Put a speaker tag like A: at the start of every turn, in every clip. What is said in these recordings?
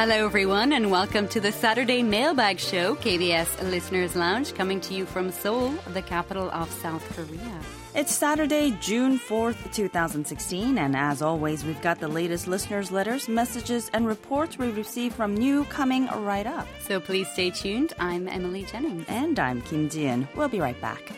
A: Hello, everyone, and welcome to the Saturday Mailbag Show, KBS Listeners Lounge, coming to you from Seoul, the capital of South Korea.
B: It's Saturday, June 4th, 2016, and as always, we've got the latest listeners' letters, messages, and reports we receive from you coming right up.
A: So please stay tuned. I'm Emily Jennings.
B: And I'm Kim Jian. We'll be right back.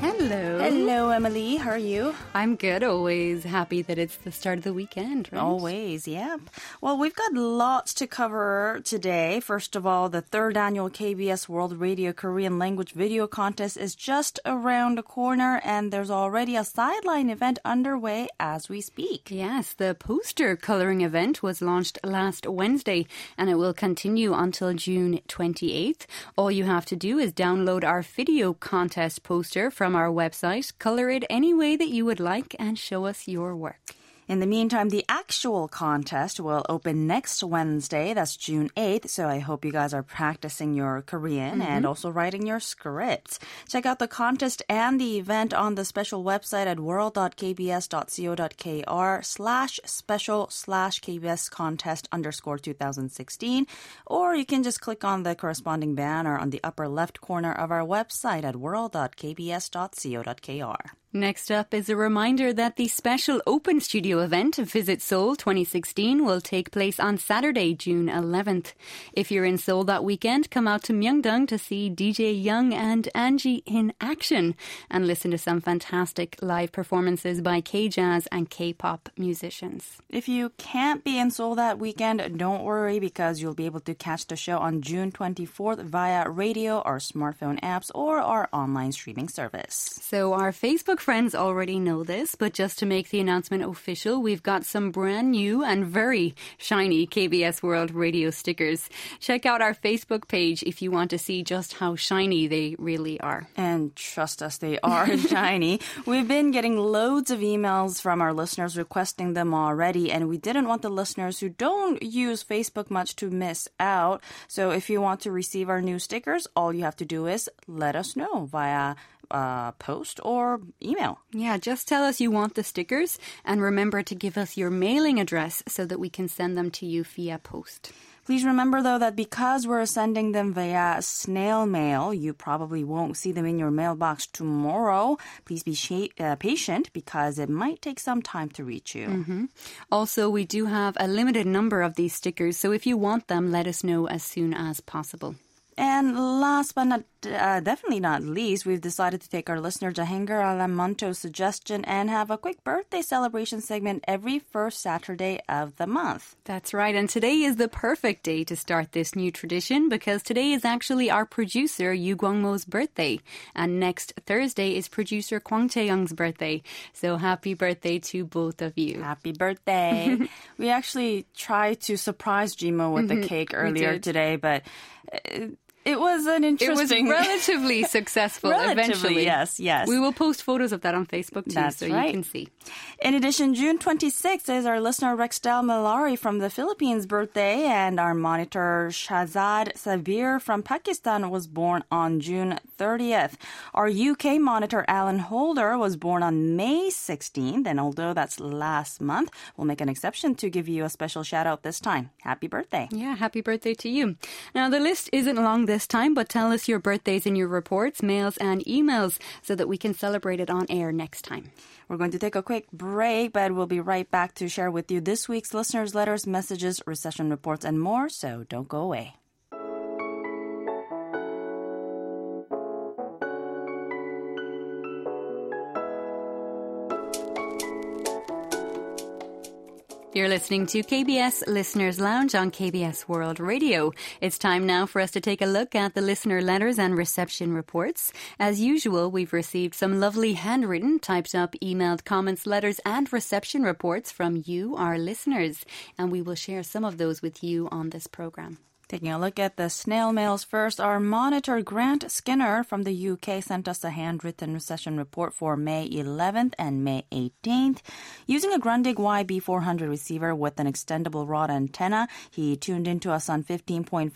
A: Hello. Mm-hmm.
B: Hello, Emily. How are you?
A: I'm good. Always happy that it's the start of the weekend, right?
B: Always, yeah. Well, we've got lots to cover today. First of all, the third annual KBS World Radio Korean Language Video Contest is just around the corner, and there's already a sideline event underway as we speak.
A: Yes, the poster coloring event was launched last Wednesday, and it will continue until June 28th. All you have to do is download our video contest poster from our website, color it any way that you would like, and show us your work.
B: In the meantime, the actual contest will open next Wednesday. That's June 8th. So I hope you guys are practicing your Korean
A: Mm-hmm.
B: and also writing your scripts. Check out the contest and the event on the special website at world.kbs.co.kr slash special slash KBS contest underscore 2016. Or you can just click on the corresponding banner on the upper left corner of our website at world.kbs.co.kr.
A: Next up is a reminder that the special Open Studio event, of Visit Seoul 2016, will take place on Saturday, June 11th. If you're in Seoul that weekend, come out to Myeongdong to see DJ Young and Angie in action and listen to some fantastic live performances by K-jazz and K-pop musicians.
B: If you can't be in Seoul that weekend, don't worry because you'll be able to catch the show on June 24th via radio, or smartphone apps, or our online streaming service.
A: So our Facebook friends already know this, but just to make the announcement official, we've got some brand new and very shiny KBS World radio stickers. Check out our Facebook page if you want to see just how shiny they really are.
B: And trust us, they are shiny. We've been getting loads of emails from our listeners requesting them already, and we didn't want the listeners who don't use Facebook much to miss out. So if you want to receive our new stickers, all you have to do is let us know via uh, post or email.
A: Yeah, just tell us you want the stickers and remember to give us your mailing address so that we can send them to you via post.
B: Please remember though that because we're sending them via snail mail, you probably won't see them in your mailbox tomorrow. Please be sh- uh, patient because it might take some time to reach you.
A: Also, we do have a limited number of these stickers, so if you want them, let us know as soon as possible.
B: And last but not uh, definitely not least, we've decided to take our listener Jahanger Alamanto's suggestion and have a quick birthday celebration segment every first Saturday of the month.
A: That's right, and today is the perfect day to start this new tradition because today is actually our producer Yu Gwangmo's birthday, and next Thursday is producer Kwang Chae-young's birthday. So happy birthday to both of you.
B: Happy birthday. we actually tried to surprise Jimo with the cake earlier today, but uh, it was an interesting.
A: It was relatively successful
B: Relatively,
A: eventually.
B: yes, yes.
A: We will post photos of that on Facebook too,
B: That's
A: so
B: right.
A: you can see.
B: In addition, June 26th is our listener Rexdal Malari from the Philippines' birthday, and our monitor Shahzad Sabir from Pakistan was born on June 30th. Our UK monitor Alan Holder was born on May 16th, and although that's last month, we'll make an exception to give you a special shout out this time. Happy birthday!
A: Yeah, happy birthday to you. Now, the list isn't long this time, but tell us your birthdays in your reports, mails, and emails so that we can celebrate it on air next time.
B: We're going to take a quick break, but we'll be right back to share with you this week's listeners' letters, messages, recession reports, and more, so don't go away.
A: You're listening to KBS Listeners Lounge on KBS World Radio. It's time now for us to take a look at the listener letters and reception reports. As usual, we've received some lovely handwritten, typed up, emailed comments, letters, and reception reports from you, our listeners, and we will share some of those with you on this program.
B: Taking a look at the snail mails first, our monitor Grant Skinner from the UK sent us a handwritten recession report for May 11th and May 18th. Using a Grundig YB400 receiver with an extendable rod antenna, he tuned into us on 15.575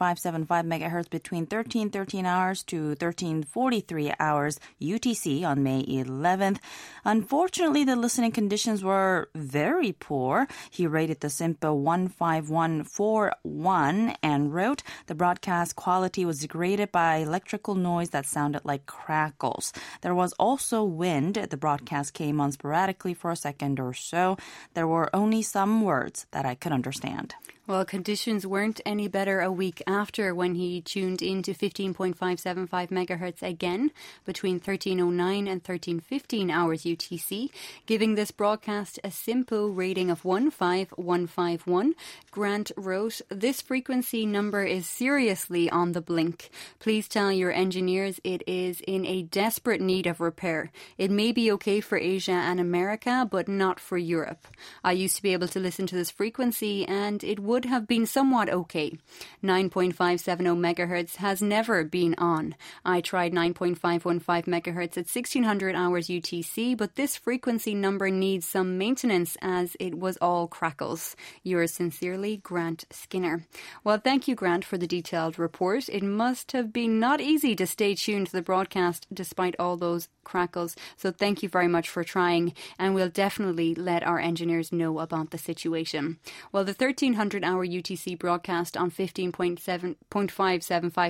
B: megahertz between 1313 hours to 1343 hours UTC on May 11th. Unfortunately, the listening conditions were very poor. He rated the SINPO 15141 and the broadcast quality was degraded by electrical noise that sounded like crackles. There was also wind. The broadcast came on sporadically for a second or so. There were only some words that I could understand.
A: Well, conditions weren't any better a week after when he tuned into 15.575 megahertz again between 1309 and 1315 hours UTC, giving this broadcast a simple rating of 15151. Grant wrote, This frequency number is seriously on the blink. Please tell your engineers it is in a desperate need of repair. It may be okay for Asia and America, but not for Europe. I used to be able to listen to this frequency and it would would have been somewhat okay. 9.570 megahertz has never been on. I tried 9.515 megahertz at 1600 hours UTC, but this frequency number needs some maintenance as it was all crackles. Yours sincerely, Grant Skinner. Well, thank you, Grant, for the detailed report. It must have been not easy to stay tuned to the broadcast despite all those crackles. So thank you very much for trying, and we'll definitely let our engineers know about the situation. Well, the 1300 hour UTC broadcast on 15.575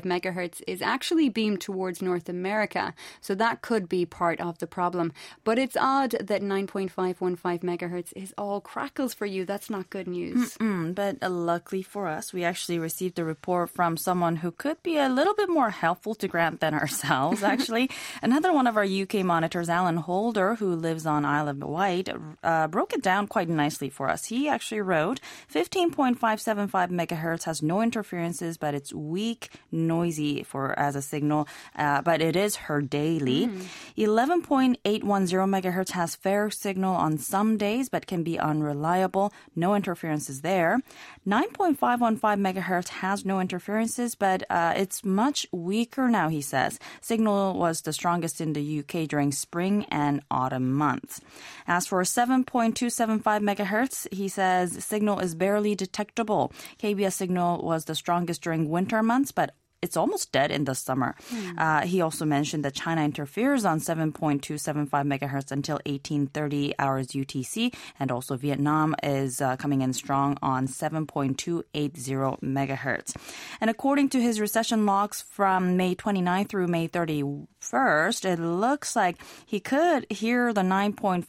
A: megahertz is actually beamed towards North America, so that could be part of the problem. But it's odd that 9.515 megahertz is all crackles for you. That's not good news.
B: Mm-mm, but uh, luckily for us, we actually received a report from someone who could be a little bit more helpful to Grant than ourselves, actually. Another one of our UK monitors, Alan Holder, who lives on Isle of Wight, uh, broke it down quite nicely for us. He actually wrote 15.575 megahertz has no interferences, but it's weak, noisy for as a signal, uh, but it is heard daily. Mm. 11.810 megahertz has fair signal on some days, but can be unreliable. No interferences there. 9.515 megahertz has no interferences, but uh, it's much weaker now, he says. Signal was the strongest in the UK during spring and autumn months. As for 7.275 megahertz, he says signal is barely detectable. KBS signal was the strongest during winter months, but it's almost dead in the summer. Mm. Uh, he also mentioned that China interferes on 7.275 megahertz until 1830 hours UTC, and also Vietnam is uh, coming in strong on 7.280 megahertz. And according to his recession logs from May 29 through May 31st, it looks like he could hear the 9.515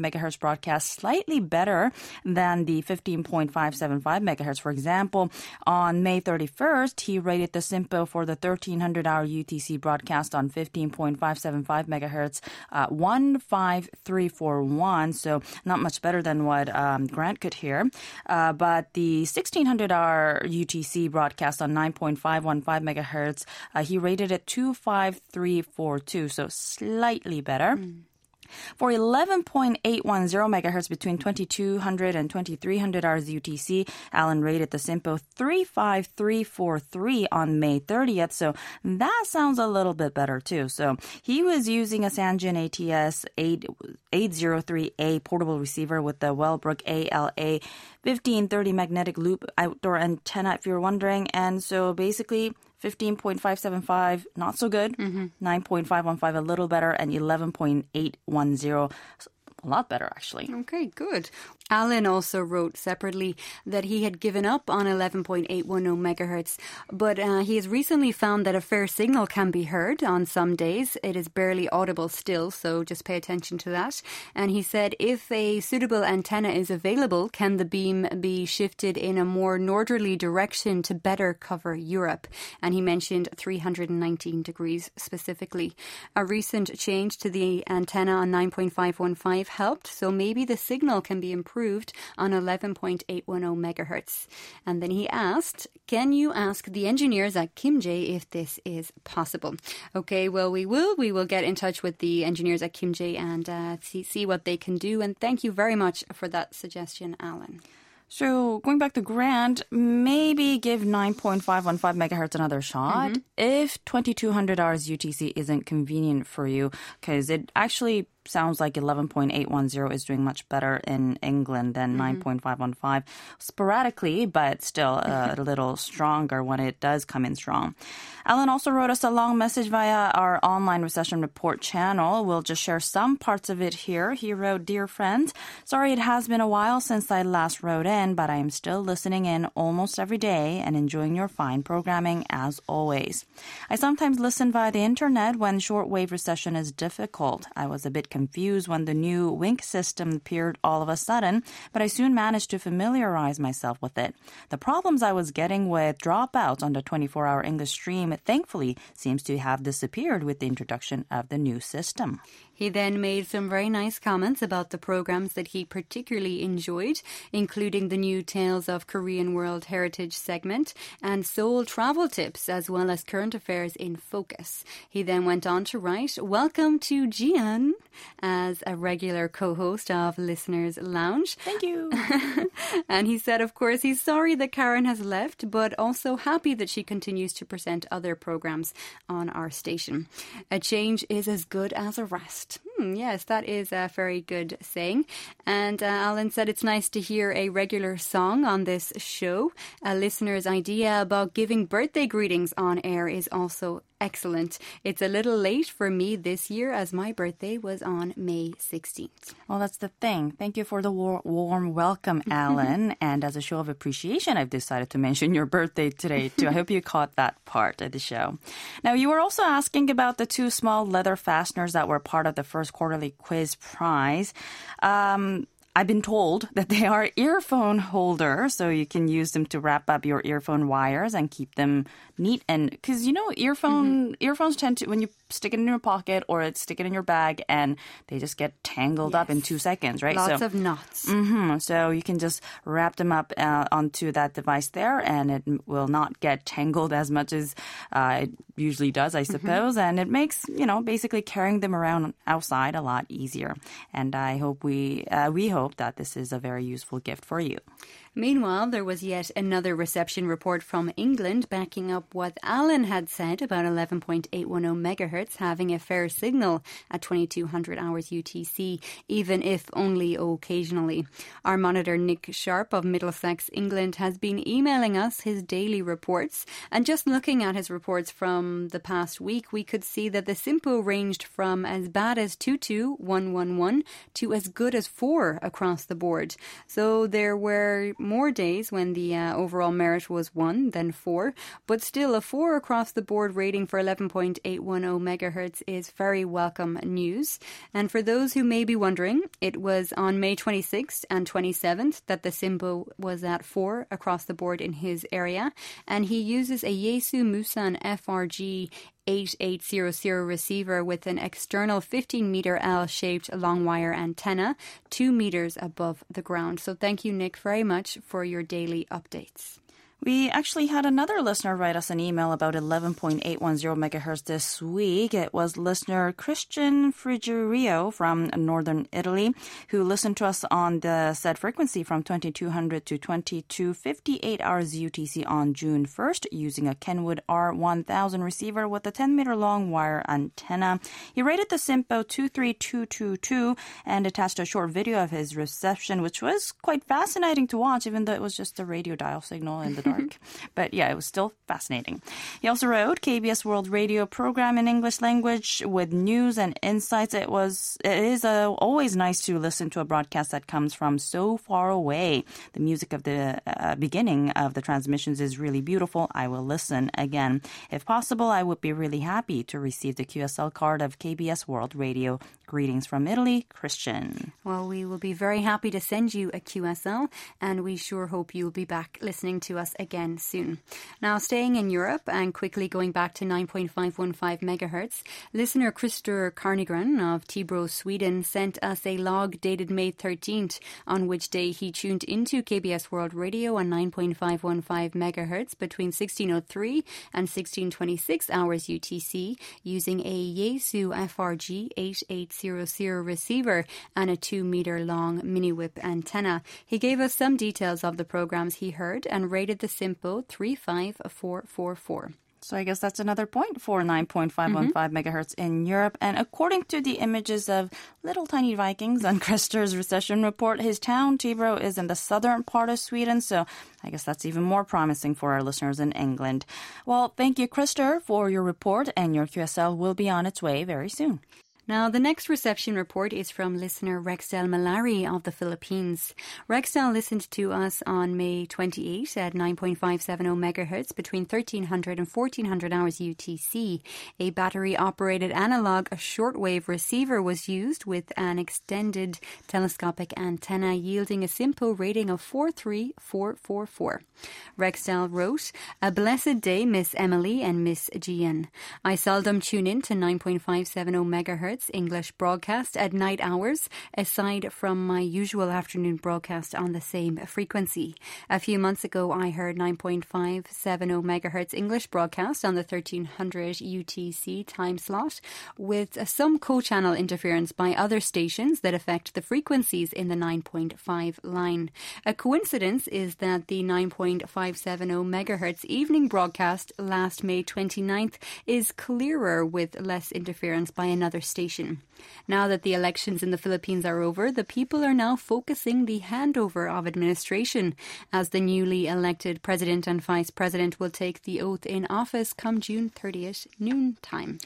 B: megahertz broadcast slightly better than the 15.575 megahertz. For example, on May 31st, he rated the SINPO for the 1300 hour UTC broadcast on 15.575 megahertz, uh, 15341. So not much better than what um, Grant could hear. Uh, but the 1600 hour UTC broadcast on 9.515 megahertz, uh, he rated it 25342. So slightly better. Mm. For 11.810 megahertz between 2200 and 2300 hours UTC, Alan rated the SINPO 35343 on May 30th. So that sounds a little bit better too. So he was using a Sangean ATS 8, 803A portable receiver with the Wellbrook ALA 1530 magnetic loop outdoor antenna, if you're wondering. And so basically, 15.575, not so good. Mm-hmm. 9.515, a little better. And 11.810, a lot better, actually.
A: Okay, good. Alan also wrote separately that he had given up on 11.810 megahertz, but uh, he has recently found that a fair signal can be heard on some days. It is barely audible still, so just pay attention to that. And he said if a suitable antenna is available, can the beam be shifted in a more northerly direction to better cover Europe? And he mentioned 319 degrees specifically. A recent change to the antenna on 9.515 helped, so maybe the signal can be improved approved on 11.810 megahertz. And then he asked, Can you ask the engineers at Kimje if this is possible? Okay, well, we will. We will get in touch with the engineers at Kimje and uh, see, see what they can do. And thank you very much for that suggestion, Alan.
B: So going back to Grant, maybe give 9.515 megahertz another shot if 2200 hours UTC isn't convenient for you, because it actually sounds like 11.810 is doing much better in England than mm-hmm. 9.515 sporadically, but still a little stronger when it does come in strong. Alan also wrote us a long message via our online recession report channel. We'll just share some parts of it here. He wrote, Dear friends, sorry it has been a while since I last wrote in, but I am still listening in almost every day and enjoying your fine programming as always. I sometimes listen via the internet when shortwave recession is difficult. I was a bit confused when the new Wink system appeared all of a sudden, but I soon managed to familiarize myself with it. The problems I was getting with dropouts on the 24 hour English stream thankfully seems to have disappeared with the introduction of the new system.
A: He then made some very nice comments about the programs that he particularly enjoyed, including the new Tales of Korean World Heritage segment and Seoul travel tips, as well as current affairs in focus. He then went on to write, Welcome to Jian as a regular co host of Listeners Lounge.
B: Thank you.
A: and he said, of course, he's sorry that Karen has left, but also happy that she continues to present other programs on our station. A change is as good as a rest podcast. Hmm, yes, that is a very good saying. And uh, Alan said it's nice to hear a regular song on this show. A listener's idea about giving birthday greetings on air is also excellent. It's a little late for me this year as my birthday was on May 16th.
B: Well, that's the thing. Thank you for the war- warm welcome, Alan. and as a show of appreciation, I've decided to mention your birthday today, too. I hope you caught that part of the show. Now, you were also asking about the two small leather fasteners that were part of the first quarterly quiz prize. Um, I've been told that they are earphone holders, so you can use them to wrap up your earphone wires and keep them neat. And because you know, earphone mm-hmm. earphones tend to when you stick it in your pocket or stick it in your bag, and they just get tangled yes. up in two seconds, right?
A: Lots so, of knots.
B: Mm-hmm, so you can just wrap them up uh, onto that device there, and it will not get tangled as much as uh, it usually does, I mm-hmm. suppose. Mm-hmm. And it makes you know basically carrying them around outside a lot easier. And I hope we uh, we hope hope that this is a very useful gift for you.
A: Meanwhile, there was yet another reception report from England backing up what Alan had said about 11.810 megahertz having a fair signal at 2200 hours UTC, even if only occasionally. Our monitor Nick Sharp of Middlesex, England, has been emailing us his daily reports, and just looking at his reports from the past week, we could see that the SINPO ranged from as bad as 22111 to as good as 4 across the board. So there were more days when the uh, overall merit was 1 than 4, but still a 4 across the board rating for 11.810 megahertz is very welcome news. And for those who may be wondering, it was on May 26th and 27th that the SINPO was at 4 across the board in his area, and he uses a Yaesu Musen FRG 8800 receiver with an external 15 meter L shaped long wire antenna, two meters above the ground. So thank you, Nick, very much for your daily updates.
B: We actually had another listener write us an email about 11.810 megahertz this week. It was listener Christian Frigerio from northern Italy who listened to us on the said frequency from 2200 to 2258 hours UTC on June 1st using a Kenwood R1000 receiver with a 10 meter long wire antenna. He rated the SINPO 23222 and attached a short video of his reception, which was quite fascinating to watch, even though it was just a radio dial signal in the dark. but yeah, it was still fascinating. He also wrote KBS World Radio program in English language with news and insights. It was it is uh, always nice to listen to a broadcast that comes from so far away. The music of the uh, beginning of the transmissions is really beautiful. I will listen again. If possible, I would be really happy to receive the QSL card of KBS World Radio. Greetings from Italy, Christian.
A: Well, we will be very happy to send you a QSL, and we sure hope you'll be back listening to us again soon. Now, staying in Europe and quickly going back to 9.515 megahertz, listener Christer Carnegren of Tibro, Sweden, sent us a log dated May 13th, on which day he tuned into KBS World Radio on 9.515 megahertz between 1603 and 1626 hours UTC using a Yaesu FRG 8800 receiver and a 2 meter long mini whip antenna. He gave us some details of the programs he heard and rated the SINPO 35444.
B: So I guess that's another point for 9.515 mm-hmm. megahertz in Europe. And according to the images of little tiny Vikings on Christer's recession report, his town, Tibro, is in the southern part of Sweden. So I guess that's even more promising for our listeners in England. Well, thank you, Christer, for your report. And your QSL will be on its way very soon.
A: Now, the next reception report is from listener Rexel Malari of the Philippines. Rexel listened to us on May 28 at 9.570 megahertz between 1300 and 1400 hours UTC. A battery operated analog shortwave receiver was used with an extended telescopic antenna yielding a simple rating of 43444. Rexel wrote, A blessed day, Miss Emily and Miss Gian. I seldom tune in to 9.570 megahertz English broadcast at night hours, aside from my usual afternoon broadcast on the same frequency. A few months ago, I heard 9.570 megahertz English broadcast on the 1300 UTC time slot, with some co-channel interference by other stations that affect the frequencies in the 9.5 line. A coincidence is that the 9.570 megahertz evening broadcast last May 29th is clearer with less interference by another station Now that the elections in the Philippines are over, the people are now focusing the handover of administration as the newly elected president and vice president will take the oath in office come June 30th noon time.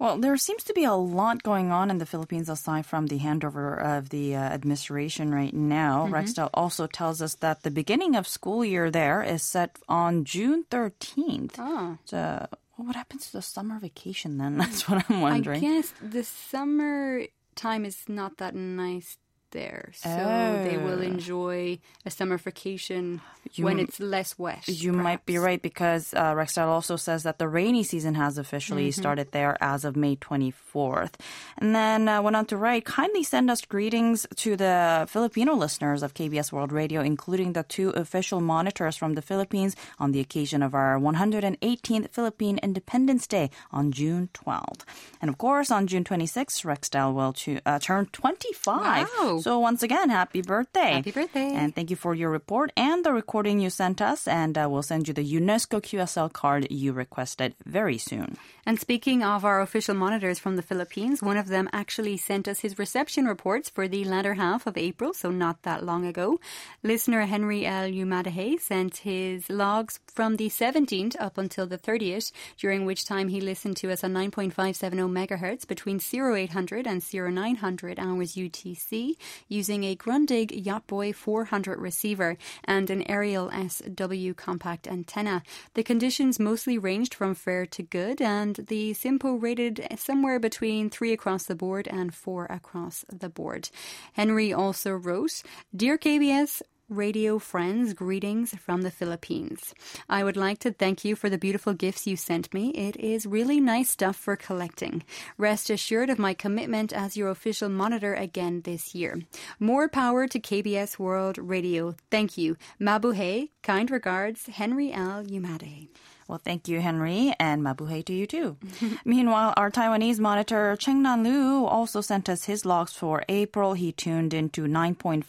B: Well, there seems to be a lot going on in the Philippines aside from the handover of the uh, administration right now. Mm-hmm. Rexdale also tells us that the beginning of school year there is set on June 13th. Oh. So well, what happens to the summer vacation then? That's what I'm wondering.
A: I guess the summer time is not that nice there. So oh. they will oh. enjoy a summer vacation you, when it's less wet.
B: You perhaps. might be right because uh, Rexdale also says that the rainy season has officially mm-hmm. started there as of May 24th. And then uh, went on to write, kindly send us greetings to the Filipino listeners of KBS World Radio, including the two official monitors from the Philippines on the occasion of our 118th Philippine Independence Day on June 12th. And of course, on June 26th, Rexdale will to, uh, turn 25. Wow. So once again, happy birthday.
A: Happy birthday.
B: And thank you for your report and the recording you sent us. And uh, we'll send you the UNESCO QSL card you requested very soon.
A: And speaking of our official monitors from the Philippines, one of them actually sent us his reception reports for the latter half of April, so not that long ago. Listener Henry L. Umadahe sent his logs from the 17th up until the 30th, during which time he listened to us on 9.570 megahertz between 0800 and 0900 hours UTC using a Grundig Yachtboy 400 receiver and an Ariel SW compact antenna. The conditions mostly ranged from fair to good and the SINPO rated somewhere between three across the board and four across the board. Henry also wrote, Dear KBS, radio friends, greetings from the Philippines. I would like to thank you for the beautiful gifts you sent me. It is really nice stuff for collecting. Rest assured of my commitment as your official monitor again this year. More power to KBS World Radio. Thank you. Mabuhay. Kind regards, Henry L. Umade.
B: Well, thank you, Henry, and mabuhay to you too. Meanwhile, our Taiwanese monitor Cheng Nan Lu also sent us his logs for April. He tuned into 9.570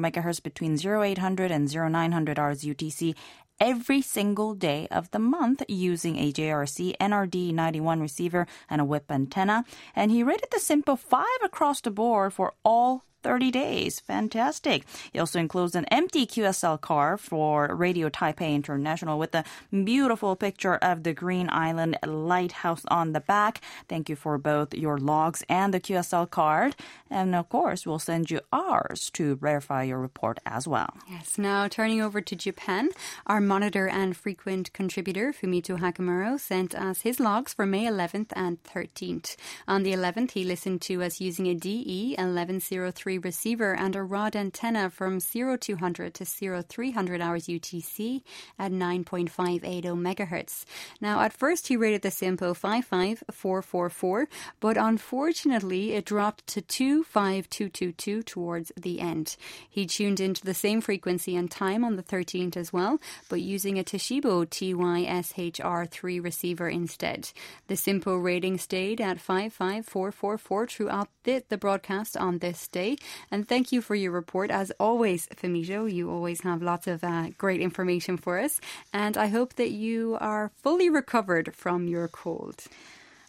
B: megahertz between 0800 and 0900 hours UTC every single day of the month using a JRC NRD 91 receiver and a whip antenna. And he rated the SINPO 5 across the board for all 30 days. Fantastic. He also includes an empty QSL car for Radio Taipei International with a beautiful picture of the Green Island Lighthouse on the back. Thank you for both your logs and the QSL card. And of course, we'll send you ours to verify your report as well.
A: Yes. Now, turning over to Japan, our monitor and frequent contributor, Fumito Hakamuro, sent us his logs for May 11th and 13th. On the 11th, he listened to us using a DE 1103 3 receiver and a rod antenna from 0200 to 0300 hours UTC at 9.580 megahertz. Now, at first he rated the SINPO 55444, but unfortunately it dropped to 25222 towards the end. He tuned into the same frequency and time on the 13th as well, but using a Toshiba TY-SHR3 receiver instead. The SINPO rating stayed at 55444 throughout the, the broadcast on this day. And thank you for your report. As always, Fumito, you always have lots of uh, great information for us. And I hope that you are fully recovered from your cold.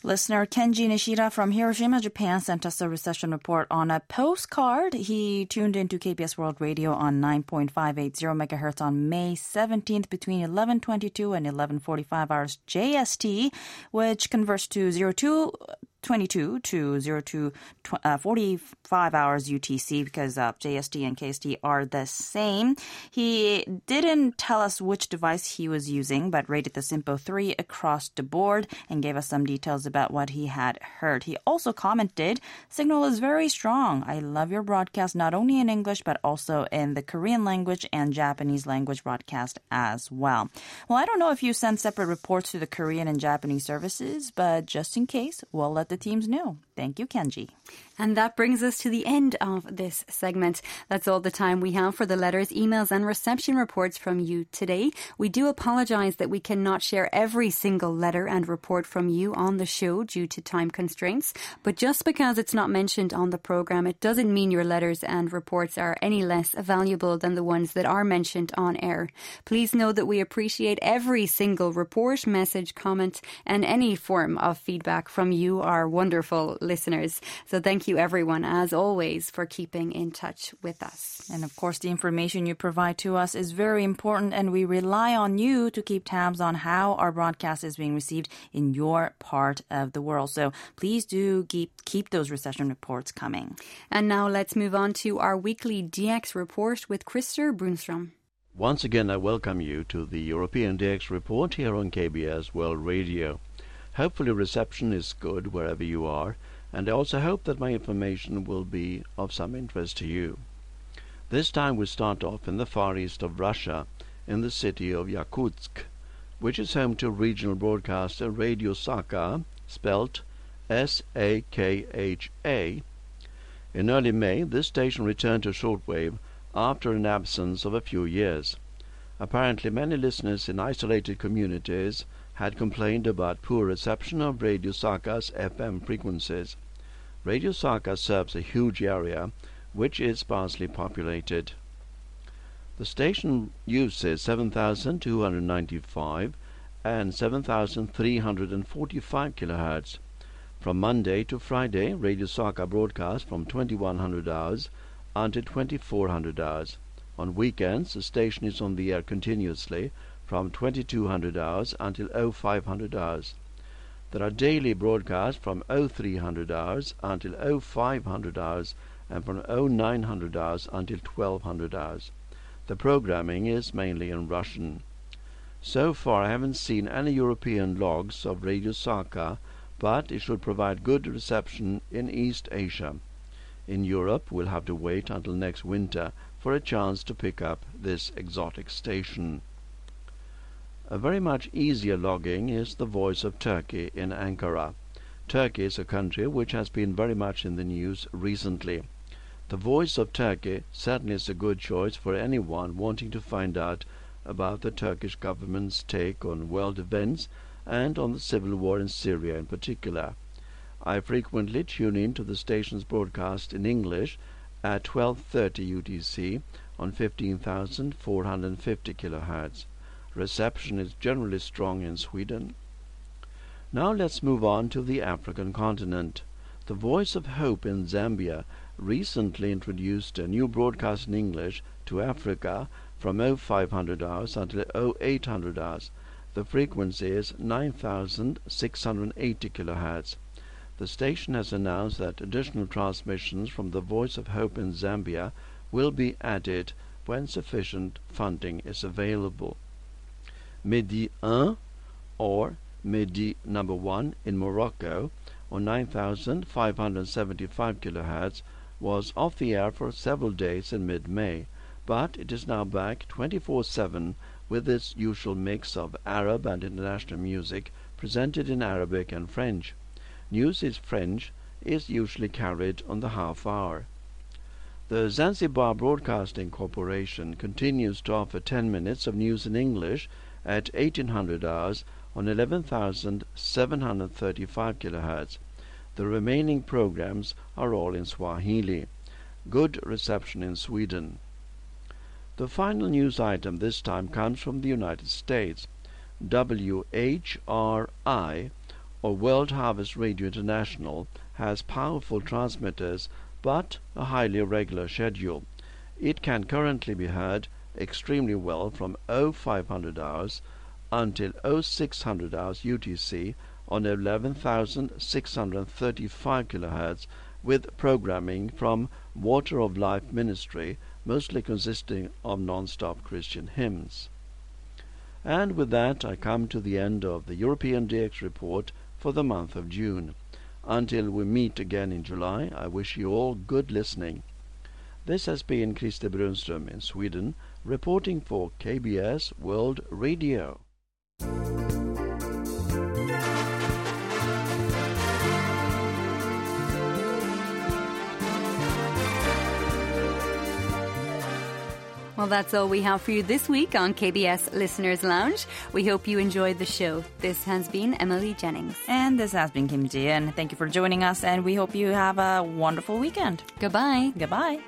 B: Listener Kenji Nishida from Hiroshima, Japan sent us a recession report on a postcard. He tuned into KBS World Radio on 9.580 megahertz on May 17th between 11:22 and 11:45 hours JST, which converts to 02 22 to 02 uh, 45 hours UTC because uh, JST and KST are the same. He didn't tell us which device he was using, but rated the SINPO 3 across the board and gave us some details about what he had heard. He also commented, Signal is very strong. I love your broadcast not only in English but also in the Korean language and Japanese language broadcast as well. Well, I don't know if you send separate reports to the Korean and Japanese services, but just in case, we'll let the teams know. Thank you, Kenji.
A: And that brings us to the end of this segment. That's all the time we have for the letters, emails, and reception reports from you today. We do apologize that we cannot share every single letter and report from you on the show due to time constraints. But just because it's not mentioned on the program, it doesn't mean your letters and reports are any less valuable than the ones that are mentioned on air. Please know that we appreciate every single report, message, comment, and any form of feedback from you, our wonderful listeners. So thank everyone, as always, for keeping in touch with us.
B: And of course, the information you provide to us is very important, and we rely on you to keep tabs on how our broadcast is being received in your part of the world. So please do keep, keep those recession reports coming.
A: And now let's move on to our weekly DX report with Christer Brunstrom.
C: Once again, I welcome you to the European DX report here on KBS World Radio. Hopefully, reception is good wherever you are and I also hope that my information will be of some interest to you. This time we start off in the far east of Russia, in the city of Yakutsk, which is home to regional broadcaster Radio Sakha, spelt S-A-K-H-A. In early May, this station returned to shortwave after an absence of a few years. Apparently, many listeners in isolated communities had complained about poor reception of Radio Sakha's FM frequencies. Radio Sakha serves a huge area which is sparsely populated. The station uses 7,295 and 7,345 kHz. From Monday to Friday, Radio Sakha broadcasts from 2100 hours until 2400 hours. On weekends, the station is on the air continuously from 2200 hours until 0500 hours. There are daily broadcasts from 0300 hours until 0500 hours and from 0900 hours until 1200 hours. The programming is mainly in Russian. So far I haven't seen any European logs of Radio Sakha, but it should provide good reception in East Asia. In Europe we'll have to wait until next winter for a chance to pick up this exotic station. A very much easier logging is the voice of Turkey in Ankara. Turkey is a country which has been very much in the news recently. The voice of Turkey certainly is a good choice for anyone wanting to find out about the Turkish government's take on world events and on the civil war in Syria in particular. I frequently tune in to the station's broadcast in English at 12:30 UTC on 15,450 kHz. Reception is generally strong in Sweden. Now let's move on to the African continent. The Voice of Hope in Zambia recently introduced a new broadcast in English to Africa from 0500 hours until 0800 hours. The frequency is 9680 kHz. The station has announced that additional transmissions from the Voice of Hope in Zambia will be added when sufficient funding is available. Medi 1 or Medi number 1 in Morocco on 9575 kHz was off the air for several days in mid-May, but it is now back 24-7 with its usual mix of Arab and international music presented in Arabic and French. News in French is usually carried on the half hour. The Zanzibar Broadcasting Corporation continues to offer 10 minutes of news in English at 1800 hours on 11,735 kHz. The remaining programs are all in Swahili. Good reception in Sweden. The final news item this time comes from the United States. WHRI, or World Harvest Radio International, has powerful transmitters but a highly irregular schedule. It can currently be heard extremely well from 0500 hours until 0600 hours UTC on 11,635 kHz with programming from Water of Life Ministry, mostly consisting of non-stop Christian hymns. And with that, I come to the end of the European DX report for the month of June. Until we meet again in July, I wish you all good listening. This has been Christer Brunström in Sweden, reporting for KBS World Radio.
A: Well, that's all we have for you this week on KBS Listeners Lounge. We hope you enjoyed the show. This has been Emily Jennings.
B: And this has been Kim Ji, and thank you for joining us, and we hope you have a wonderful weekend.
A: Goodbye.
B: Goodbye.